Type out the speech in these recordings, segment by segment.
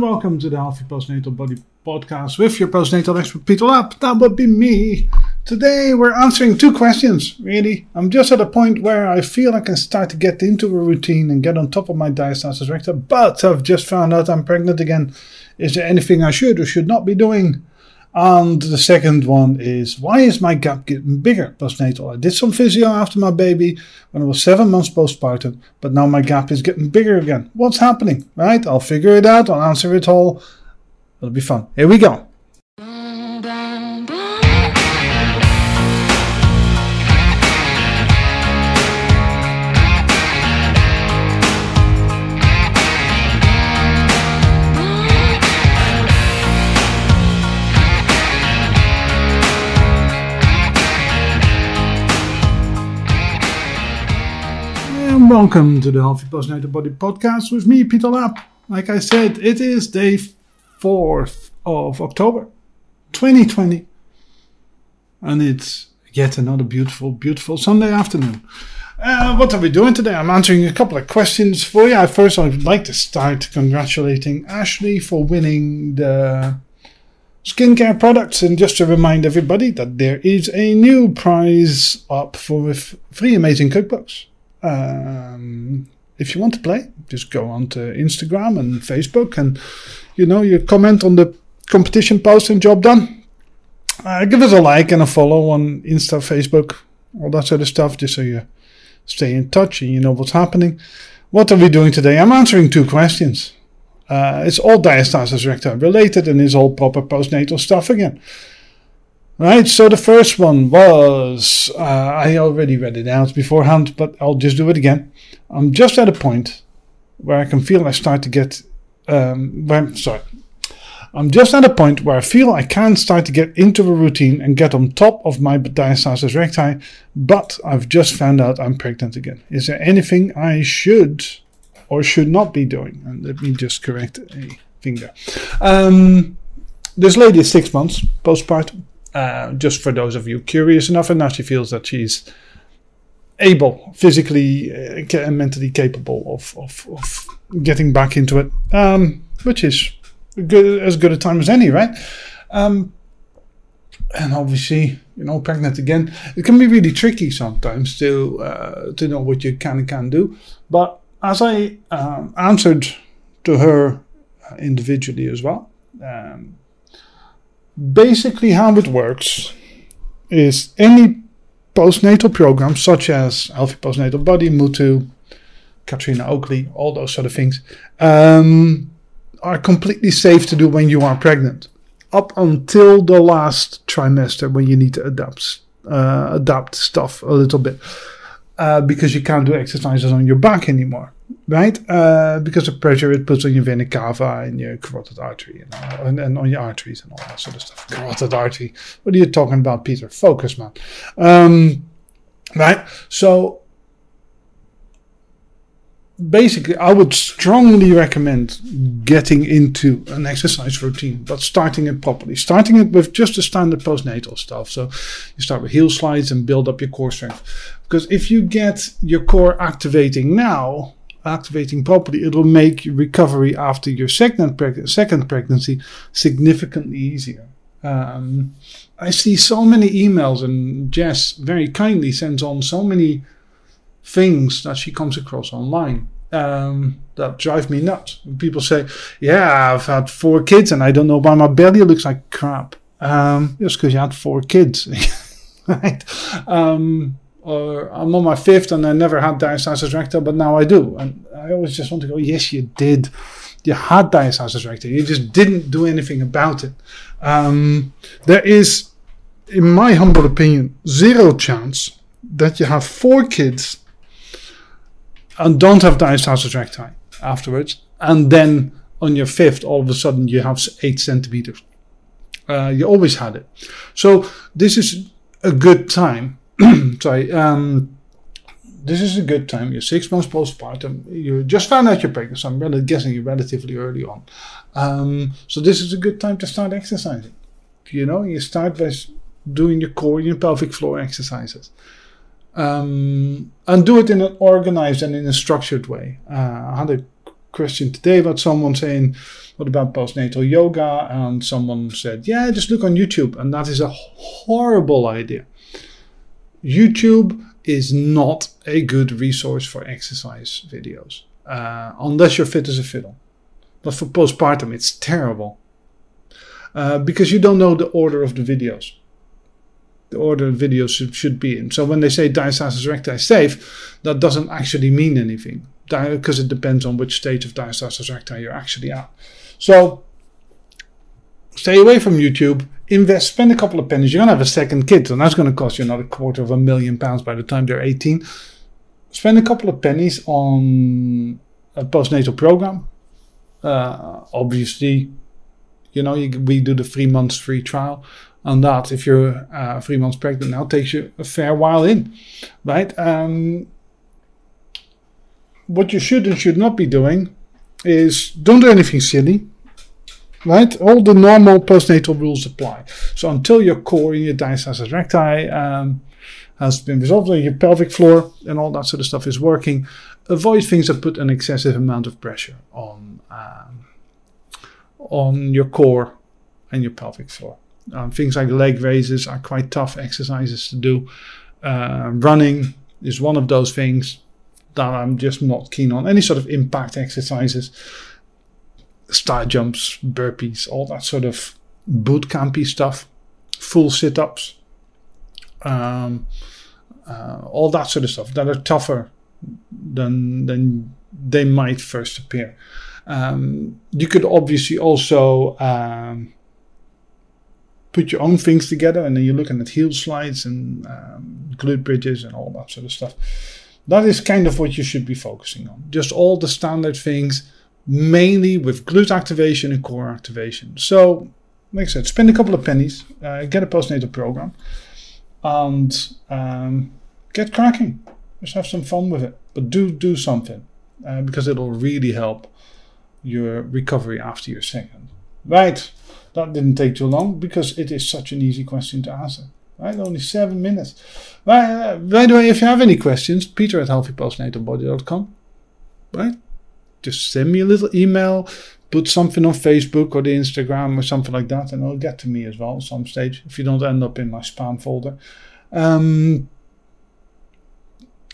and welcome to the Healthy Postnatal Body Podcast with your postnatal expert Peter Lapp. That would be me. Today we're answering two questions, really. I'm just at a point where I feel I can start to get into a routine and get on top of my diastasis recta, but I've just found out I'm pregnant again. Is there anything I should or should not be doing? And the second one is why is my gap getting bigger postnatal? I did some physio after my baby when I was seven months postpartum, but now my gap is getting bigger again. What's happening? Right? I'll figure it out. I'll answer it all. It'll be fun. Here we go. Welcome to the Healthy Postnatal Body Podcast with me, Peter Lapp. Like I said, it is day 4th of October 2020, and it's yet another beautiful, beautiful Sunday afternoon. Uh, what are we doing today? I'm answering a couple of questions for you. First, I would like to start congratulating Ashley for winning the skincare products. And just to remind everybody that there is a new prize up for three amazing cookbooks. Um, if you want to play, just go on to Instagram and Facebook, and you know you comment on the competition post and job done. Uh, give us a like and a follow on Insta, Facebook, all that sort of stuff, just so you stay in touch and you know what's happening. What are we doing today? I'm answering two questions. Uh, it's all diastasis recta related and it's all proper postnatal stuff again. Right, so the first one was uh, I already read it out beforehand, but I'll just do it again. I'm just at a point where I can feel I start to get. Um, where, sorry, I'm just at a point where I feel I can start to get into a routine and get on top of my diastasis recti, but I've just found out I'm pregnant again. Is there anything I should or should not be doing? And let me just correct a finger. Um, this lady is six months postpartum. Uh, just for those of you curious enough, and now she feels that she's able, physically uh, and mentally capable of, of, of getting back into it, um, which is good, as good a time as any, right? Um, and obviously, you know, pregnant again, it can be really tricky sometimes to uh, to know what you can and can't do. But as I um, answered to her individually as well, um, basically how it works is any postnatal program such as Healthy Postnatal Body, Mutu, Katrina Oakley, all those sort of things, um, are completely safe to do when you are pregnant, up until the last trimester when you need to adapt uh, adapt stuff a little bit, uh, because you can't do exercises on your back anymore right? Uh, because of pressure it puts on your vena cava and your carotid artery you know, and, and, on your arteries and all that sort of stuff. Carotid artery. What are you talking about, Peter? Focus, man. Um, right? So basically, I would strongly recommend getting into an exercise routine, but starting it properly. Starting it with just the standard postnatal stuff. So you start with heel slides and build up your core strength. Because if you get your core activating now, activating properly, it will make recovery after your second, preg- second pregnancy significantly easier. Um, I see so many emails, and Jess very kindly sends on so many things that she comes across online um, that drive me nuts. People say, "Yeah, I've had four kids, and I don't know why my belly looks like crap." Um, just because you had four kids, right? Um, or I'm on my fifth and I never had diastasis recta, but now I do. And I always just want to go, yes, you did. You had diastasis recta. You just didn't do anything about it. Um, there is, in my humble opinion, zero chance that you have four kids and don't have diastasis recti afterwards, and then on your fifth, all of a sudden you have eight centimeters. Uh, you always had it. So this is a good time sorry, um, this is a good time. You're six months postpartum. You just found out you're pregnant, so I'm really guessing you're relatively early on. Um, so this is a good time to start exercising. You know, you start by doing your core, your pelvic floor exercises. Um, and do it in an organized and in a structured way. Uh, I had a question today about someone saying, "What about postnatal yoga?" And someone said, "Yeah, just look on YouTube," and that is a horrible idea. YouTube is not a good resource for exercise videos, uh, unless you're fit as a fiddle. But for postpartum, it's terrible uh, because you don't know the order of the videos. The order of videos should, should be in. So when they say diastasis recti safe, that doesn't actually mean anything because it depends on which stage of diastasis recti you're actually at. So stay away from YouTube. Invest, spend a couple of pennies. You're gonna have a second kid, and that's gonna cost you another quarter of a million pounds by the time they're 18. Spend a couple of pennies on a postnatal program. Uh, obviously, you know, you, we do the three months free trial. And that, if you're uh, three months pregnant now, takes you a fair while in, right? Um, what you should and should not be doing is don't do anything silly, right? All the normal postnatal rules apply. So until your core in your diastasis recti um, has been resolved, and your pelvic floor and all that sort of stuff is working, avoid things that put an excessive amount of pressure on um, on your core and your pelvic floor. Um, things like leg raises are quite tough exercises to do. Uh, running is one of those things that I'm just not keen on. Any sort of impact exercises, star jumps, burpees, all that sort of boot campy stuff, full sit ups, um, uh, all that sort of stuff that are tougher than than they might first appear. Um, you could obviously also um, put your own things together, and then you're looking at heel slides and um, glute bridges and all that sort of stuff. That is kind of what you should be focusing on. Just all the standard things, mainly with glute activation and core activation. So, like I said, spend a couple of pennies, uh, get a postnatal program, and um, get cracking. Just have some fun with it, but do do something uh, because it'll really help your recovery after your second. Right, that didn't take too long because it is such an easy question to answer. Right, only seven minutes. Right, uh, by the way, if you have any questions, peter at healthypostnatalbody.com. Right, just send me a little email, put something on Facebook or the Instagram or something like that, and it'll get to me as well at some stage if you don't end up in my spam folder. Um,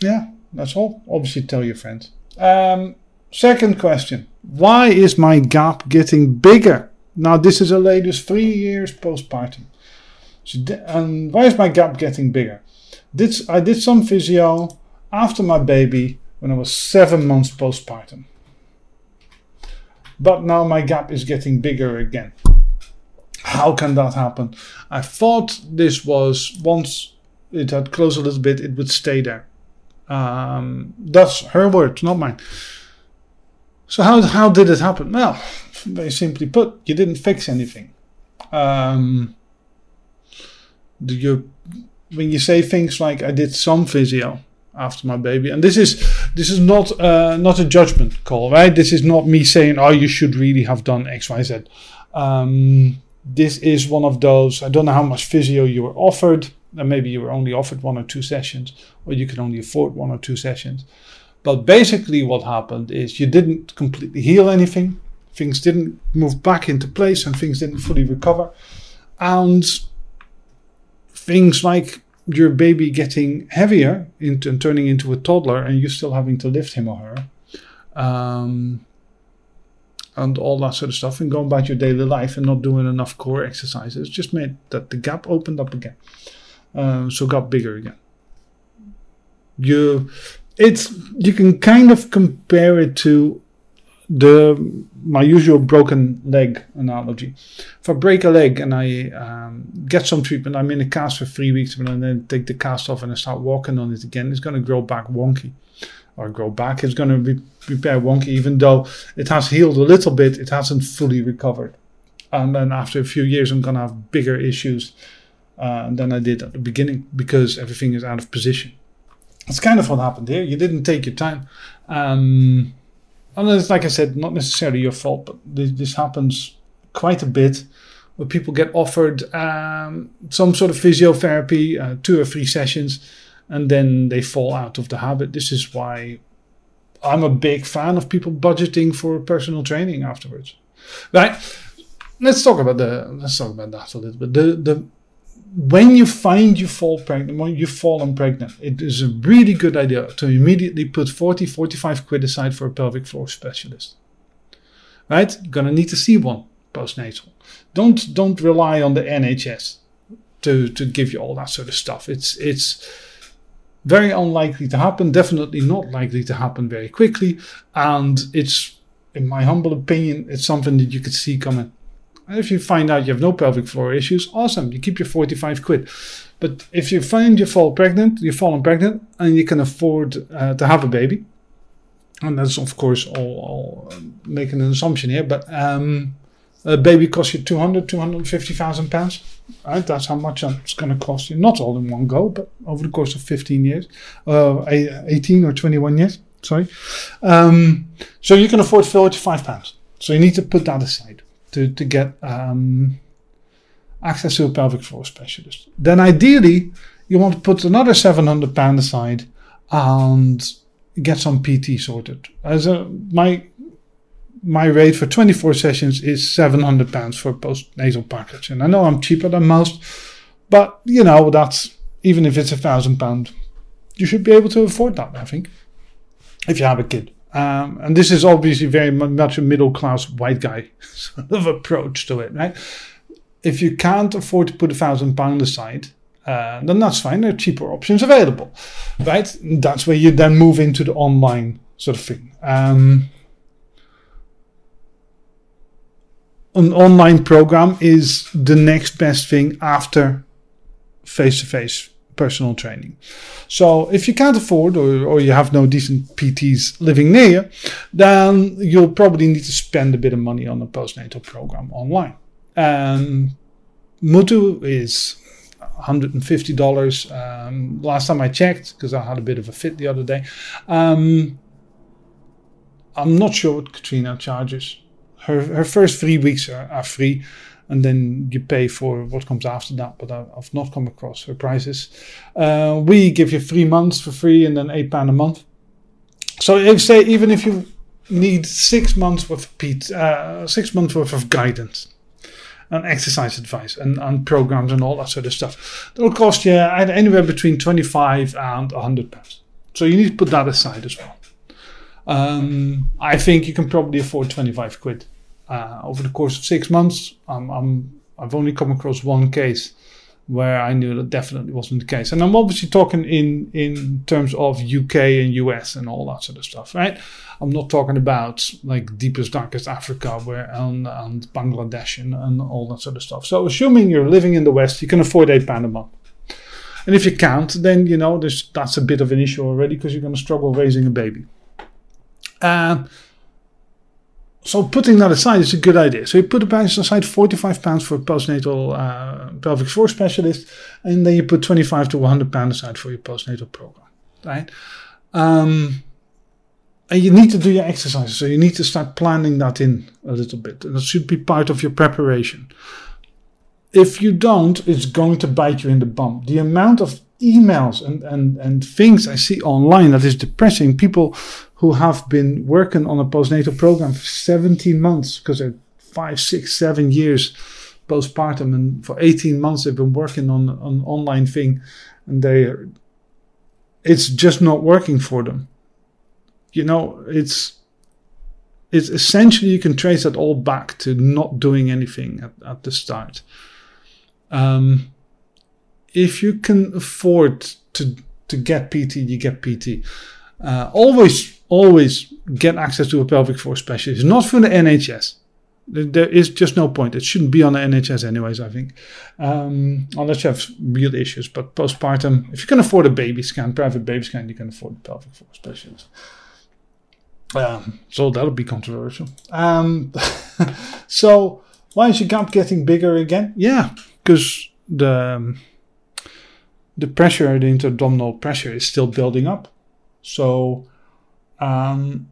yeah, that's all. Obviously, tell your friends. Um, second question Why is my gap getting bigger? Now, this is a lady three years postpartum. So, and why is my gap getting bigger? Did, I did some physio after my baby when I was seven months postpartum. But now my gap is getting bigger again. How can that happen? I thought this was once it had closed a little bit, it would stay there. Um, that's her words, not mine. So how how did it happen? Well, very simply put, you didn't fix anything. Um, you when you say things like I did some physio after my baby, and this is this is not uh, not a judgment call, right? This is not me saying oh you should really have done X Y Z. Um, this is one of those. I don't know how much physio you were offered, and maybe you were only offered one or two sessions, or you could only afford one or two sessions. But basically, what happened is you didn't completely heal anything. Things didn't move back into place, and things didn't fully recover. And things like your baby getting heavier into, and turning into a toddler, and you still having to lift him or her, um, and all that sort of stuff, and going about your daily life and not doing enough core exercises, just made that the gap opened up again, uh, so got bigger again. You, it's you can kind of compare it to the my usual broken leg analogy. If I break a leg and I um, get some treatment, I'm in a cast for three weeks, and then take the cast off and I start walking on it again, it's going to grow back wonky, or grow back. It's going to be repair wonky, even though it has healed a little bit. It hasn't fully recovered, and then after a few years, I'm going to have bigger issues uh, than I did at the beginning because everything is out of position. It's kind of what happened here. You didn't take your time. Um, and it's like I said, not necessarily your fault, but this, this happens quite a bit where people get offered um, some sort of physiotherapy, uh, two or three sessions, and then they fall out of the habit. This is why I'm a big fan of people budgeting for personal training afterwards. Right? Let's talk about the let's talk about that a little bit. The the when you find you fall pregnant, when you've fallen pregnant, it is a really good idea to immediately put 40, 45 quid aside for a pelvic floor specialist. Right? You're gonna need to see one postnatal. Don't don't rely on the NHS to to give you all that sort of stuff. It's it's very unlikely to happen, definitely not likely to happen very quickly, and it's in my humble opinion, it's something that you could see coming. And if you find out you have no pelvic floor issues, awesome, you keep your 45 quid. But if you find you fall pregnant, you've fallen pregnant, and you can afford uh, to have a baby, and that's of course all, all uh, making an assumption here, but um, a baby costs you 200, 250,000 pounds. Right? That's how much it's going to cost you. Not all in one go, but over the course of 15 years, uh, 18 or 21 years. Sorry. Um, so you can afford 45 pounds. So you need to put that aside to, to get um, access to a pelvic floor specialist. Then ideally, you want to put another 700 pound aside and get some PT sorted. As a, my my rate for 24 sessions is 700 pounds for a postnatal package. And I know I'm cheaper than most, but you know, that's even if it's a thousand pound, you should be able to afford that, I think, if you have a kid. Um, and this is obviously very much a middle class white guy sort of approach to it, right? If you can't afford to put a thousand pound aside, uh, then that's fine. There are cheaper options available, right? That's where you then move into the online sort of thing. Um, an online program is the next best thing after face to face personal training. So if you can't afford or, or you have no decent PTs living near you, then you'll probably need to spend a bit of money on a postnatal program online. And Mutu is $150. Um, last time I checked, because I had a bit of a fit the other day. Um, I'm not sure what Katrina charges her her first three weeks are, are free, and then you pay for what comes after that. But I, have not come across her prices. Uh, we give you three months for free, and then eight pound a month. So if say even if you need six months worth of Pete, uh, six months worth of guidance and exercise advice and, and programs and all that sort of stuff. That'll cost you anywhere between 25 and 100 pounds. So you need to put that aside as well. Um, I think you can probably afford 25 quid. Uh, over the course of six months, I'm, I'm, I've only come across one case where I knew that definitely wasn't the case. And I'm obviously talking in, in terms of UK and US and all that sort of stuff, right? I'm not talking about like deepest, darkest Africa where and, and Bangladesh and, and all that sort of stuff. So assuming you're living in the West, you can afford eight pound a month. And if you can't, then you know that's a bit of an issue already because you're going to struggle raising a baby. Uh, so putting that aside is a good idea. So you put aside forty-five pounds for a postnatal uh, pelvic floor specialist, and then you put twenty-five to one hundred pounds aside for your postnatal program, right? Um, and you need to do your exercises, so you need to start planning that in a little bit, and that should be part of your preparation. If you don't, it's going to bite you in the bum. The amount of emails and, and, and things I see online that is depressing. People who have been working on a postnatal program for 17 months because they're five, six, seven years postpartum, and for 18 months they've been working on an online thing, and they it's just not working for them. You know, it's it's essentially you can trace that all back to not doing anything at, at the start. Um, if you can afford to to get PT, you get PT. Uh, always, always get access to a pelvic floor specialist. Not from the NHS. There is just no point. It shouldn't be on the NHS, anyways. I think, um, unless you have real issues. But postpartum, if you can afford a baby scan, private baby scan, you can afford a pelvic floor specialist. Um, so that'll be controversial. Um, so why is your gap getting bigger again? Yeah, because the um, the pressure, the inter-abdominal pressure, is still building up. So um,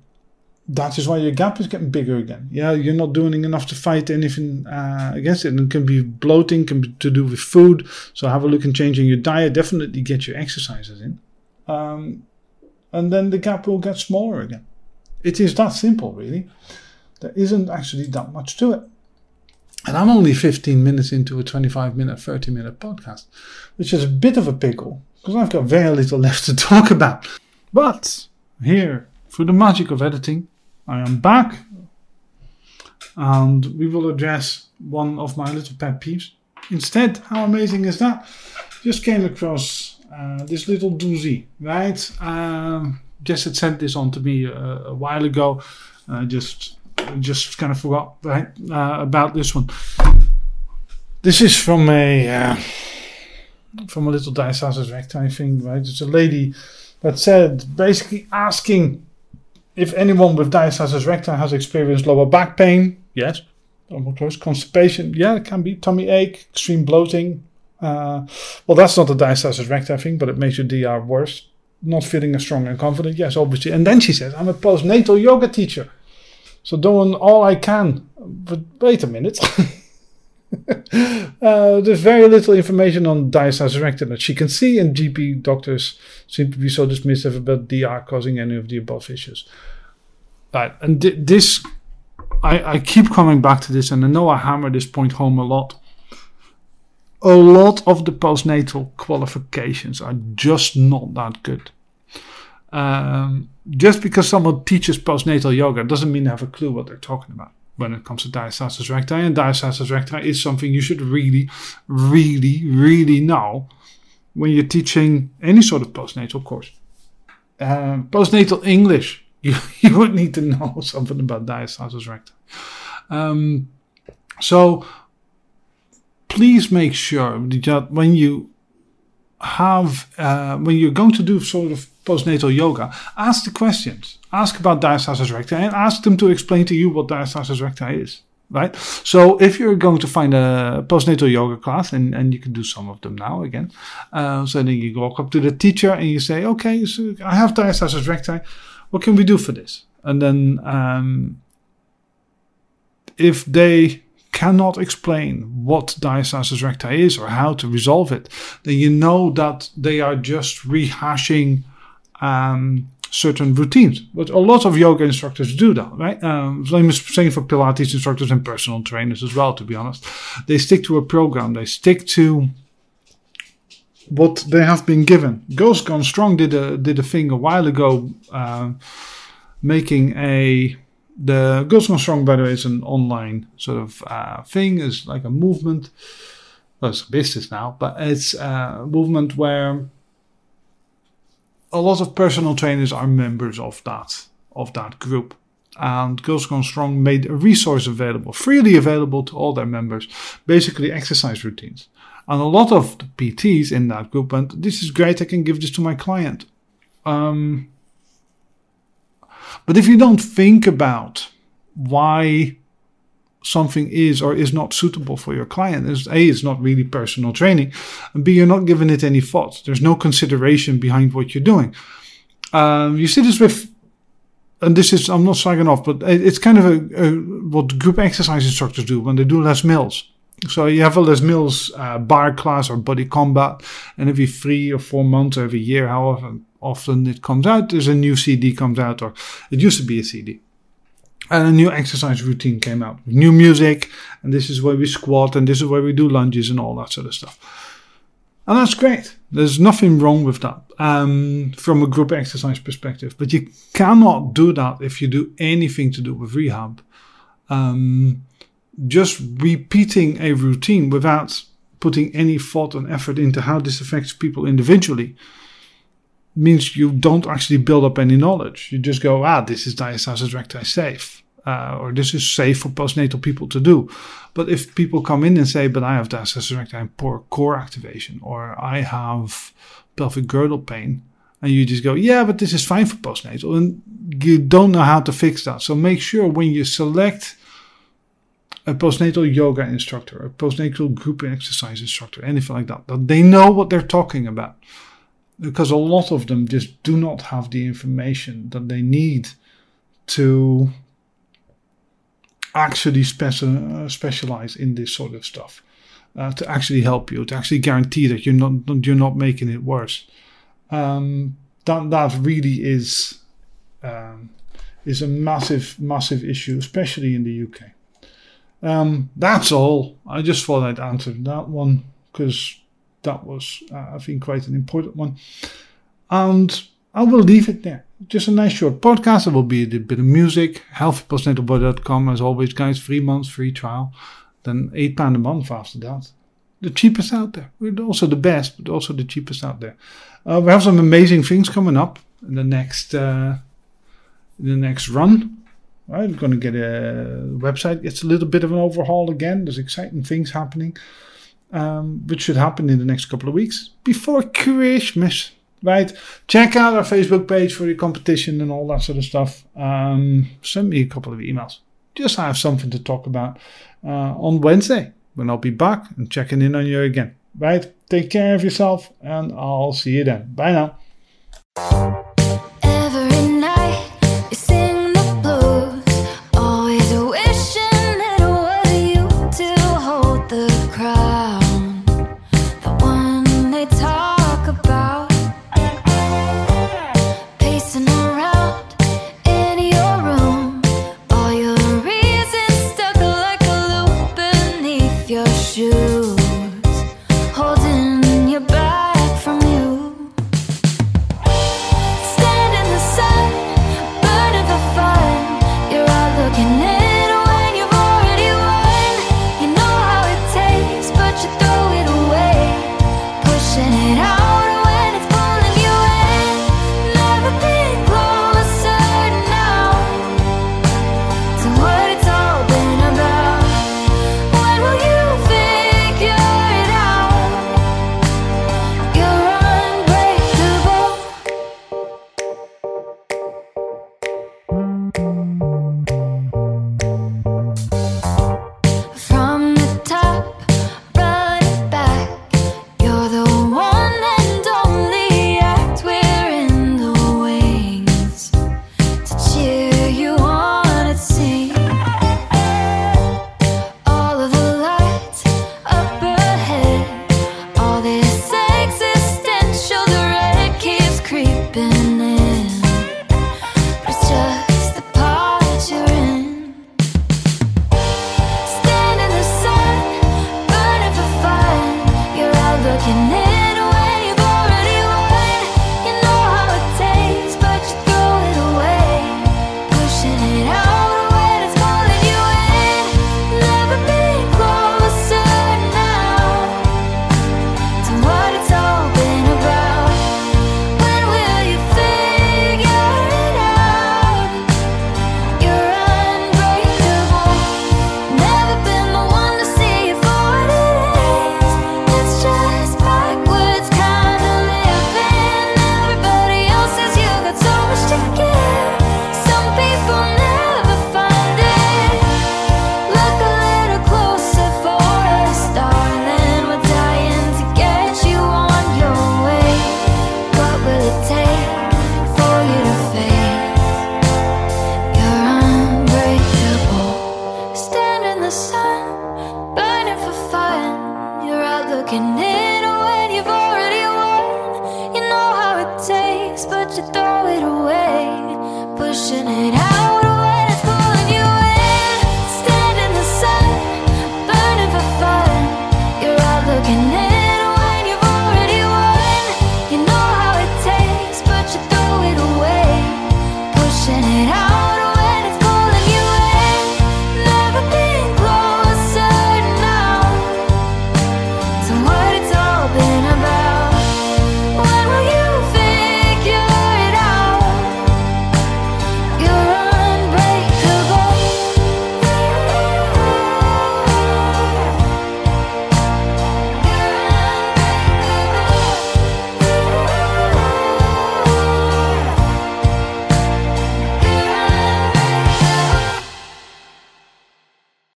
that is why your gap is getting bigger again. Yeah, you're not doing enough to fight anything uh, against it. And it can be bloating, can be to do with food. So have a look in changing your diet. Definitely get your exercises in. Um, and then the gap will get smaller again. It is that simple, really. There isn't actually that much to it. And I'm only 15 minutes into a 25 minute, 30 minute podcast, which is a bit of a pickle because I've got very little left to talk about. But here, through the magic of editing, I am back and we will address one of my little pet peeves. Instead, how amazing is that? Just came across uh, this little doozy, right? Um, Jess had sent this on to me a, a while ago. Uh, just just kind of forgot right uh, about this one. This is from a uh, from a little diastasis recti thing, right? It's a lady that said basically asking if anyone with diastasis recti has experienced lower back pain. Yes, almost close. Constipation. Yeah, it can be tummy ache, extreme bloating. Uh, well, that's not a diastasis recti thing, but it makes your DR worse. Not feeling as strong and confident. Yes, obviously. And then she says, "I'm a postnatal yoga teacher." So doing all I can. But wait a minute. uh, there's very little information on diastasis recti that she can see, and GP doctors seem to be so dismissive about DR causing any of the above issues. Right, and th- this, I, I keep coming back to this, and I know I hammer this point home a lot. A lot of the postnatal qualifications are just not that good. Um, just because someone teaches postnatal yoga doesn't mean they have a clue what they're talking about when it comes to diastasis recti. And diastasis recti is something you should really, really, really know when you're teaching any sort of postnatal course. Um, postnatal English, you, you would need to know something about diastasis recti. Um, so please make sure that when you have, uh, when you're going to do sort of postnatal yoga, ask the questions. Ask about diastasis recti and ask them to explain to you what diastasis recti is. Right? So if you're going to find a postnatal yoga class, and, and you can do some of them now again, uh, so then you walk up to the teacher and you say, okay, so I have diastasis recti. What can we do for this? And then um, if they cannot explain what diastasis recti is or how to resolve it, then you know that they are just rehashing um, certain routines. But a lot of yoga instructors do that, right? Um, same for Pilates instructors and personal trainers as well. To be honest, they stick to a program. They stick to what they have been given. Girls Gone Strong did a did a thing a while ago, uh, making a the Girls Gone Strong, by the way, is an online sort of uh, thing. It's like a movement. Well, it's a business now, but it's a movement where a lot of personal trainers are members of that of that group. And Girls Gone Strong made a resource available, freely available to all their members, basically exercise routines. And a lot of the PTs in that group went, This is great, I can give this to my client. Um, but if you don't think about why something is or is not suitable for your client. Is A, it's not really personal training, and B, you're not giving it any thought. There's no consideration behind what you're doing. Um, you see this with, and this is, I'm not slagging off, but it's kind of a, a, what group exercise instructors do when they do Les Mills. So you have a Les Mills uh, bar class or body combat, and every three or four months or every year, however often it comes out, there's a new CD comes out, or it used to be a CD and a new exercise routine came out. New music and this is where we squat and this is where we do lunges and all that sort of stuff. And that's great. There's nothing wrong with that um, from a group exercise perspective. But you cannot do that if you do anything to do with rehab. Um, just repeating a routine without putting any thought and effort into how this affects people individually means you don't actually build up any knowledge. You just go, ah, this is diastasis recti safe, uh, or this is safe for postnatal people to do. But if people come in and say, but I have diastasis recti and poor core activation, or I have pelvic girdle pain, and you just go, yeah, but this is fine for postnatal, and you don't know how to fix that. So make sure when you select a postnatal yoga instructor, a postnatal group exercise instructor, anything like that, that they know what they're talking about because a lot of them just do not have the information that they need to actually uh, specialize in this sort of stuff uh, to actually help you to actually guarantee that you're not you're not making it worse um, that that really is um, is a massive, massive issue, especially in the UK. Um, that's all. I just thought I'd answer that one because that was, uh, I think, quite an important one. And I will leave it there. Just a nice short podcast. There will be a bit of music. Healthypostnatalbody.com as always, guys. Three months free trial. Then £8 a month after that. The cheapest out there. We're also the best, but also the cheapest out there. Uh, we have some amazing things coming up in the next uh, in the next run. Right, we're going to get a website. It's a little bit of an overhaul again. There's exciting things happening, um, which should happen in the next couple of weeks before Christmas. Right, check out our Facebook page for your competition and all that sort of stuff. Um, send me a couple of emails. Just have something to talk about uh, on Wednesday when I'll be back and checking in on you again. Right, take care of yourself, and I'll see you then. Bye now.